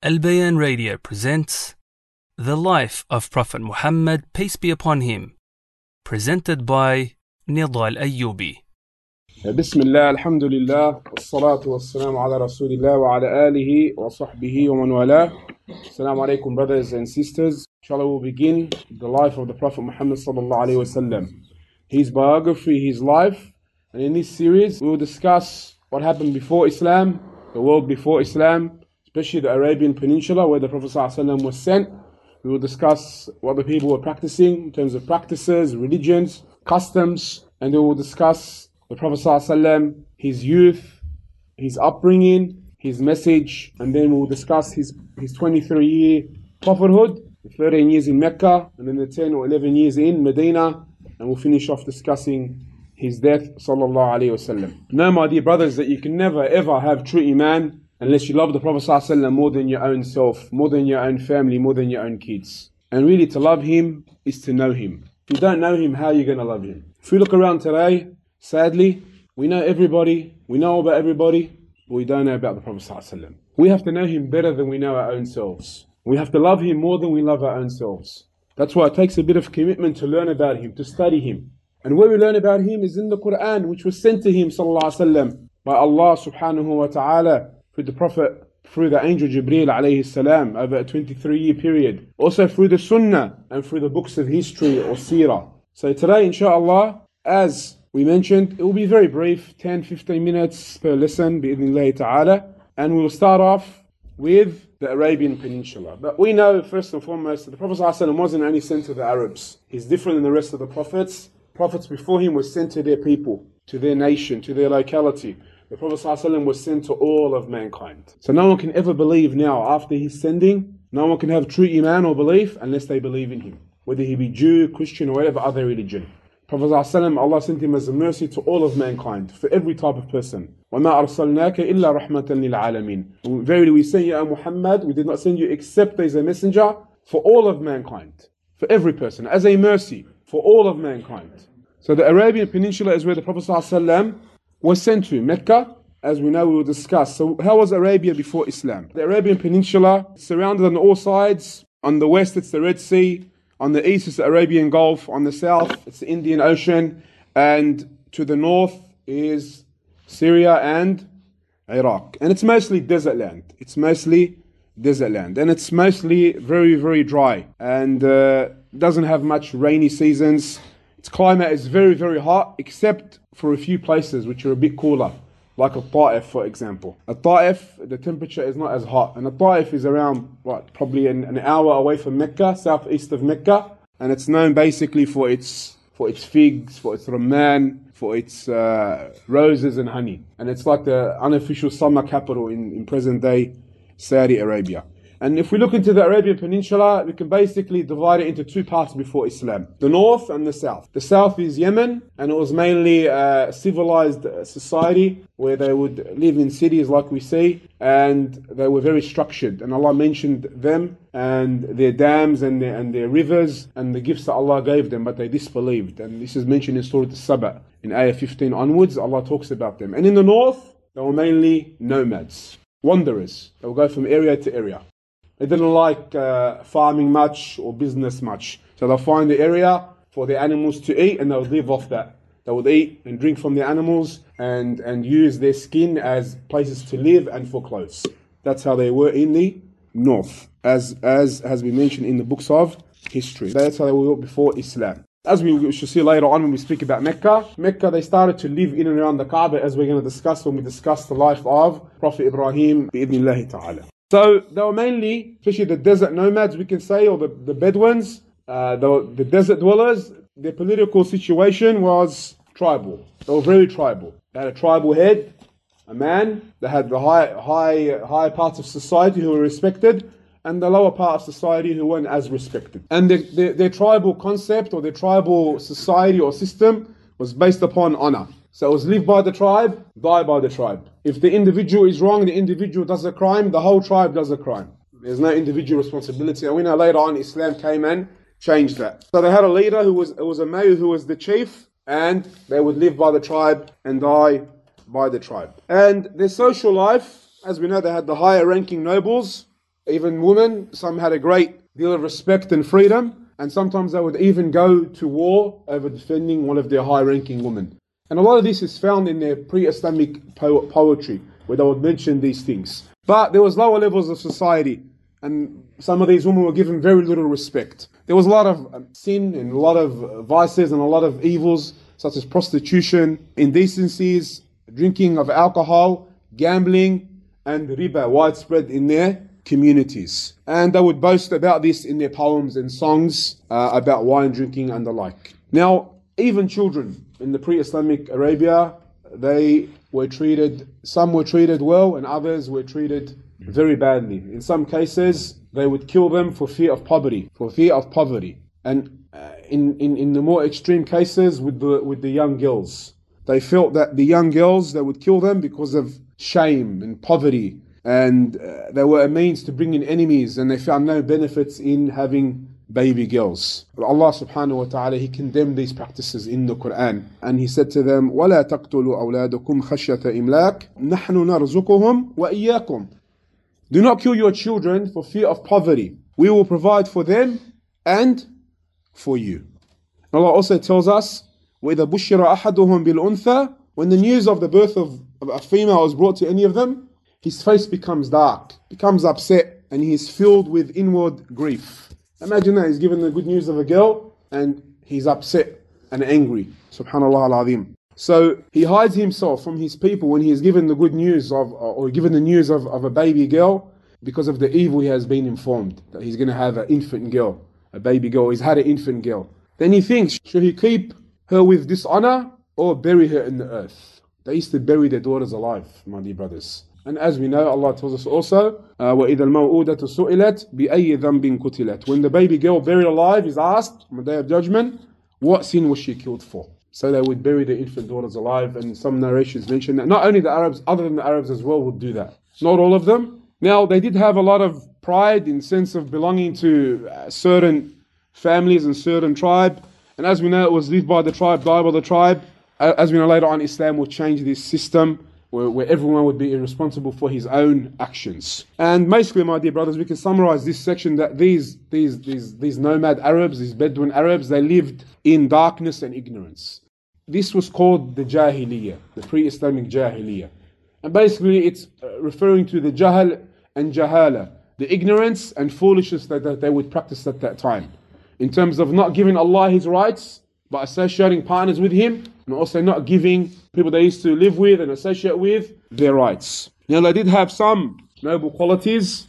Al Bayan Radio presents The Life of Prophet Muhammad, peace be upon him, presented by Nidal Ayyubi. بسم الله الحمد لله والصلاة والسلام على رسول الله وعلى آله وصحبه ومن والاه Assalamu alaikum brothers and sisters Inshallah we'll begin the life of the Prophet Muhammad sallallahu alayhi wasallam his biography, his life and in this series we will discuss what happened before Islam the world before Islam especially the Arabian Peninsula where the Prophet wasallam was sent. We will discuss what the people were practicing in terms of practices, religions, customs and we will discuss the Prophet ﷺ, his youth, his upbringing, his message, and then we'll discuss his, his 23 year prophethood, the 13 years in Mecca, and then the 10 or 11 years in Medina, and we'll finish off discussing his death, sallallahu alayhi my dear brothers, that you can never ever have true iman unless you love the Prophet ﷺ more than your own self, more than your own family, more than your own kids. And really, to love him is to know him. If you don't know him, how are you going to love him? If we look around today, Sadly, we know everybody, we know about everybody, but we don't know about the Prophet ﷺ. We have to know him better than we know our own selves. We have to love him more than we love our own selves. That's why it takes a bit of commitment to learn about him, to study him. And where we learn about him is in the Quran, which was sent to him وسلم, by Allah subhanahu wa ta'ala through the Prophet, through the angel Jibreel alayhi salam over a 23 year period. Also through the Sunnah and through the books of history or seerah. So today, inshallah, as we mentioned it will be very brief 10 15 minutes per lesson bi'idhnillah ta'ala and we'll start off with the Arabian Peninsula. But we know first and foremost that the Prophet wasn't only sent to the Arabs. He's different than the rest of the prophets. Prophets before him were sent to their people, to their nation, to their locality. The Prophet ﷺ was sent to all of mankind. So no one can ever believe now after his sending, no one can have true iman or belief unless they believe in him. Whether he be Jew, Christian or whatever other religion. Prophet ﷺ, Allah sent him as a mercy to all of mankind, for every type of person. وَمَا أَرْسَلْنَاكَ إِلَّا رَحْمَةً لِلْعَالَمِينَ Verily we sent you, O Muhammad, we did not send you except as a messenger for all of mankind, for every person, as a mercy for all of mankind. So the Arabian Peninsula is where the Prophet ﷺ was sent to, Mecca, as we know we will discuss. So how was Arabia before Islam? The Arabian Peninsula, surrounded on all sides, on the west it's the Red Sea, on the east, it's the Arabian Gulf. On the south, it's the Indian Ocean. And to the north is Syria and Iraq. And it's mostly desert land. It's mostly desert land. And it's mostly very, very dry. And uh, doesn't have much rainy seasons. Its climate is very, very hot, except for a few places which are a bit cooler like a Ta'if, for example. A Ta'if, the temperature is not as hot, and a Ta'if is around what, probably an, an hour away from Mecca, southeast of Mecca, and it's known basically for its for its figs, for its rumman, for its uh, roses and honey, and it's like the unofficial summer capital in, in present day Saudi Arabia. And if we look into the Arabian Peninsula, we can basically divide it into two parts before Islam the north and the south. The south is Yemen, and it was mainly a civilized uh, society where they would live in cities like we see, and they were very structured. And Allah mentioned them and their dams and their, and their rivers and the gifts that Allah gave them, but they disbelieved. And this is mentioned in Surah As-Saba. In Ayah 15 onwards, Allah talks about them. And in the north, they were mainly nomads, wanderers. They would go from area to area. They didn't like uh, farming much or business much. So they'll find the area for the animals to eat and they'll live off that. They would eat and drink from the animals and, and use their skin as places to live and for clothes. That's how they were in the north, as, as has been mentioned in the books of history. That's how they were before Islam. As we shall see later on when we speak about Mecca, Mecca they started to live in and around the Kaaba as we're going to discuss when we discuss the life of Prophet Ibrahim bi'idhnillahi ta'ala. So they were mainly, especially the desert nomads, we can say, or the, the Bedouins, uh, the, the desert dwellers, their political situation was tribal. They were very tribal. They had a tribal head, a man. They had the high, high, high parts of society who were respected, and the lower part of society who weren't as respected. And their, their, their tribal concept or their tribal society or system was based upon honor. So it was live by the tribe, die by the tribe. If the individual is wrong, the individual does a crime, the whole tribe does a crime. There's no individual responsibility. And we know later on Islam came and changed that. So they had a leader who was it was a male who was the chief, and they would live by the tribe and die by the tribe. And their social life, as we know, they had the higher ranking nobles, even women, some had a great deal of respect and freedom, and sometimes they would even go to war over defending one of their high ranking women. And a lot of this is found in their pre Islamic po- poetry, where they would mention these things. But there was lower levels of society, and some of these women were given very little respect. There was a lot of um, sin and a lot of vices and a lot of evils, such as prostitution, indecencies, drinking of alcohol, gambling, and riba widespread in their communities. And they would boast about this in their poems and songs uh, about wine drinking and the like. Now, even children in the pre Islamic Arabia, they were treated, some were treated well, and others were treated very badly. In some cases, they would kill them for fear of poverty, for fear of poverty. And uh, in, in, in the more extreme cases, with the, with the young girls, they felt that the young girls, they would kill them because of shame and poverty. And uh, they were a means to bring in enemies, and they found no benefits in having baby girls. But Allah subhanahu wa ta'ala, He condemned these practices in the Quran. And He said to them, وَلَا تَقْتُلُوا أَوْلَادَكُمْ خَشْيَةَ إِمْلَاقٍ نَحْنُ نَرْزُقُهُمْ وَإِيَّاكُمْ Do not kill your children for fear of poverty. We will provide for them and for you. Allah also tells us, وَإِذَا بُشِّرَ أَحَدُهُمْ بِالْأُنثَى When the news of the birth of a female is brought to any of them, his face becomes dark, becomes upset, and he is filled with inward grief. Imagine that he's given the good news of a girl and he's upset and angry. Subhanallah al So he hides himself from his people when he is given the good news of, or given the news of, of a baby girl because of the evil he has been informed that he's going to have an infant girl, a baby girl. He's had an infant girl. Then he thinks, should he keep her with dishonor or bury her in the earth? They used to bury their daughters alive, my dear brothers. And as we know, Allah tells us also, uh, وَإِذَا الْمَوْءُودَةُ سُئِلَتْ بِأَيِّ ذَنْبٍ قُتِلَتْ When the baby girl buried alive is asked on the day of judgment, what sin was she killed for? So they would bury their infant daughters alive, and some narrations mention that not only the Arabs, other than the Arabs as well, would do that. Not all of them. Now they did have a lot of pride in sense of belonging to uh, certain families and certain tribe, and as we know, it was lived by the tribe, died by the tribe. As we know later on, Islam will change this system where, where everyone would be responsible for his own actions. And basically, my dear brothers, we can summarize this section that these, these, these, these nomad Arabs, these Bedouin Arabs, they lived in darkness and ignorance. This was called the Jahiliyyah, the pre Islamic Jahiliyyah. And basically, it's uh, referring to the Jahal and Jahala, the ignorance and foolishness that, that they would practice at that time. In terms of not giving Allah His rights, but associating partners with Him, and also not giving people they used to live with and associate with their rights. Now, they did have some noble qualities.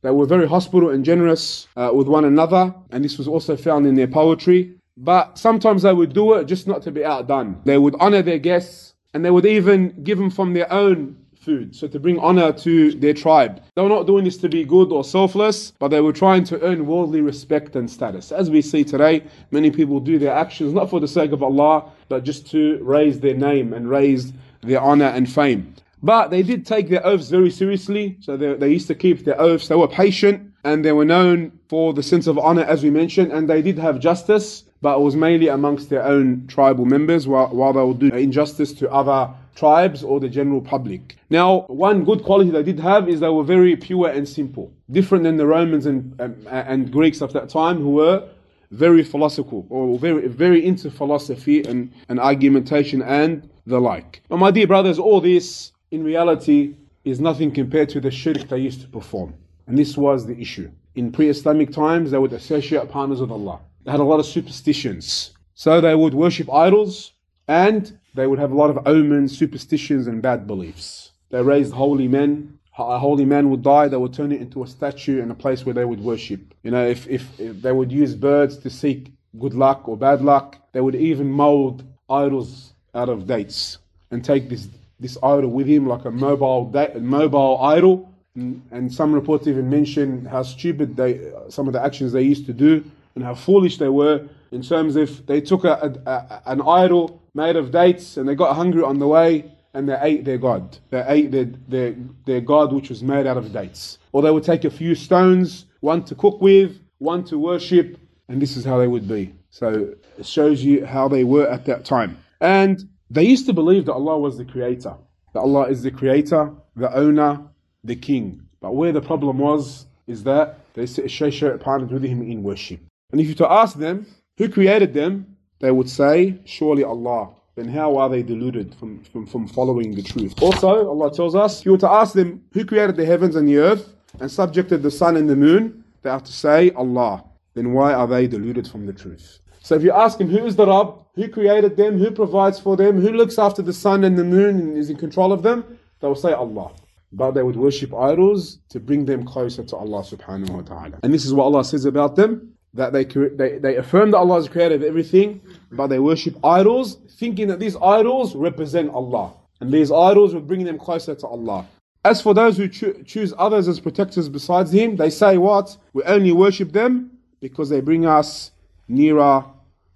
They were very hospitable and generous uh, with one another, and this was also found in their poetry. But sometimes they would do it just not to be outdone. They would honor their guests, and they would even give them from their own food, so to bring honor to their tribe. They were not doing this to be good or selfless, but they were trying to earn worldly respect and status. As we see today, many people do their actions not for the sake of Allah, but just to raise their name and raise their honor and fame. But they did take their oaths very seriously, so they, they used to keep their oaths. They were patient and they were known for the sense of honor, as we mentioned, and they did have justice, but it was mainly amongst their own tribal members while, while they would do injustice to other tribes or the general public. Now, one good quality they did have is they were very pure and simple, different than the Romans and, um, and, and Greeks of that time who were very philosophical or very, very into philosophy and, and argumentation and the like. But my dear brothers, all this in reality is nothing compared to the shirk they used to perform. And this was the issue. In pre Islamic times, they would associate partners with Allah. They had a lot of superstitions. So they would worship idols and they would have a lot of omens, superstitions, and bad beliefs. They raised holy men. A holy man would die, they would turn it into a statue and a place where they would worship. You know, if, if, if they would use birds to seek good luck or bad luck, they would even mold idols out of dates and take this, this idol with him like a mobile, da- mobile idol. And, and some reports even mention how stupid they, some of the actions they used to do and how foolish they were in terms of they took a, a, a, an idol made of dates and they got hungry on the way and they ate their god. They ate their, their, their god which was made out of dates. Or they would take a few stones, one to cook with, one to worship, and this is how they would be. So it shows you how they were at that time. And they used to believe that Allah was the creator, that Allah is the creator, the owner, the king. But where the problem was, is that they share partners with him in worship. And if you to ask them who created them, they would say, Surely Allah. Then how are they deluded from, from, from following the truth? Also, Allah tells us, if you were to ask them who created the heavens and the earth and subjected the sun and the moon, they have to say Allah. Then why are they deluded from the truth? So if you ask him who is the Rabb, who created them, who provides for them, who looks after the sun and the moon and is in control of them, they will say Allah. But they would worship idols to bring them closer to Allah subhanahu wa ta'ala. And this is what Allah says about them, that they, they, they affirm that Allah is creator of everything, but they worship idols, thinking that these idols represent Allah. And these idols would bring them closer to Allah. As for those who cho- choose others as protectors besides Him, they say what? We only worship them because they bring us nearer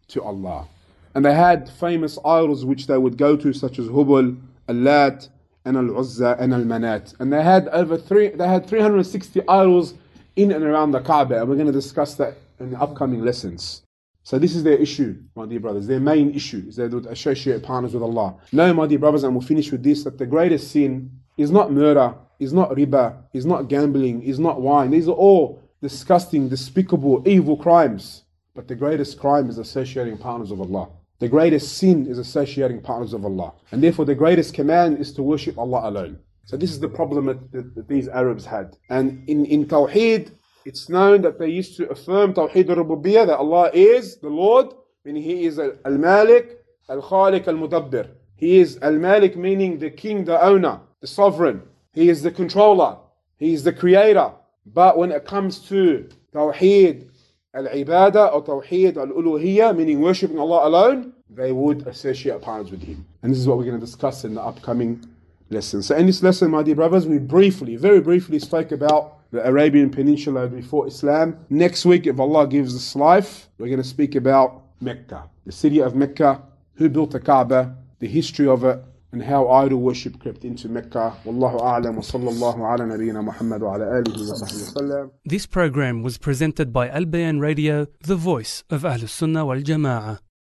to Allah. And they had famous idols which they would go to, such as Hubal, Al-Lat, and Al-Uzza, and Al-Manat. And they had over three, they had 360 idols in and around the Kaaba, and we're going to discuss that in the upcoming lessons. So this is their issue, my dear brothers. Their main issue is they would associate partners with Allah. No, my dear brothers, and we'll finish with this, that the greatest sin is not murder, is not riba, is not gambling, is not wine. These are all disgusting, despicable, evil crimes. But the greatest crime is associating partners of Allah. The greatest sin is associating partners of Allah. And therefore, the greatest command is to worship Allah alone. So, this is the problem that, that, that these Arabs had. And in, in Tawheed, it's known that they used to affirm Tawheed al Rububiyyah, that Allah is the Lord, meaning He is Al Malik, al-Khalik, Al Mudabbir. He is Al Malik, meaning the king, the owner, the sovereign. He is the controller. He is the creator. But when it comes to Tawheed al-ibadah or Tawheed al-uluhiyah, meaning worshipping Allah alone, they would associate partners with Him. And this is what we're going to discuss in the upcoming lesson. So in this lesson, my dear brothers, we briefly, very briefly spoke about the Arabian Peninsula before Islam. Next week, if Allah gives us life, we're going to speak about Mecca, the city of Mecca, who built the Kaaba, the history of it, and how idol worship crept into Mecca. Wallahu a'lam wa sallallahu ala nabiyyina Muhammad wa ala alihi wa sallam. This program was presented by Al Bayan Radio, the voice of Ahlus Sunnah wal Jama'ah.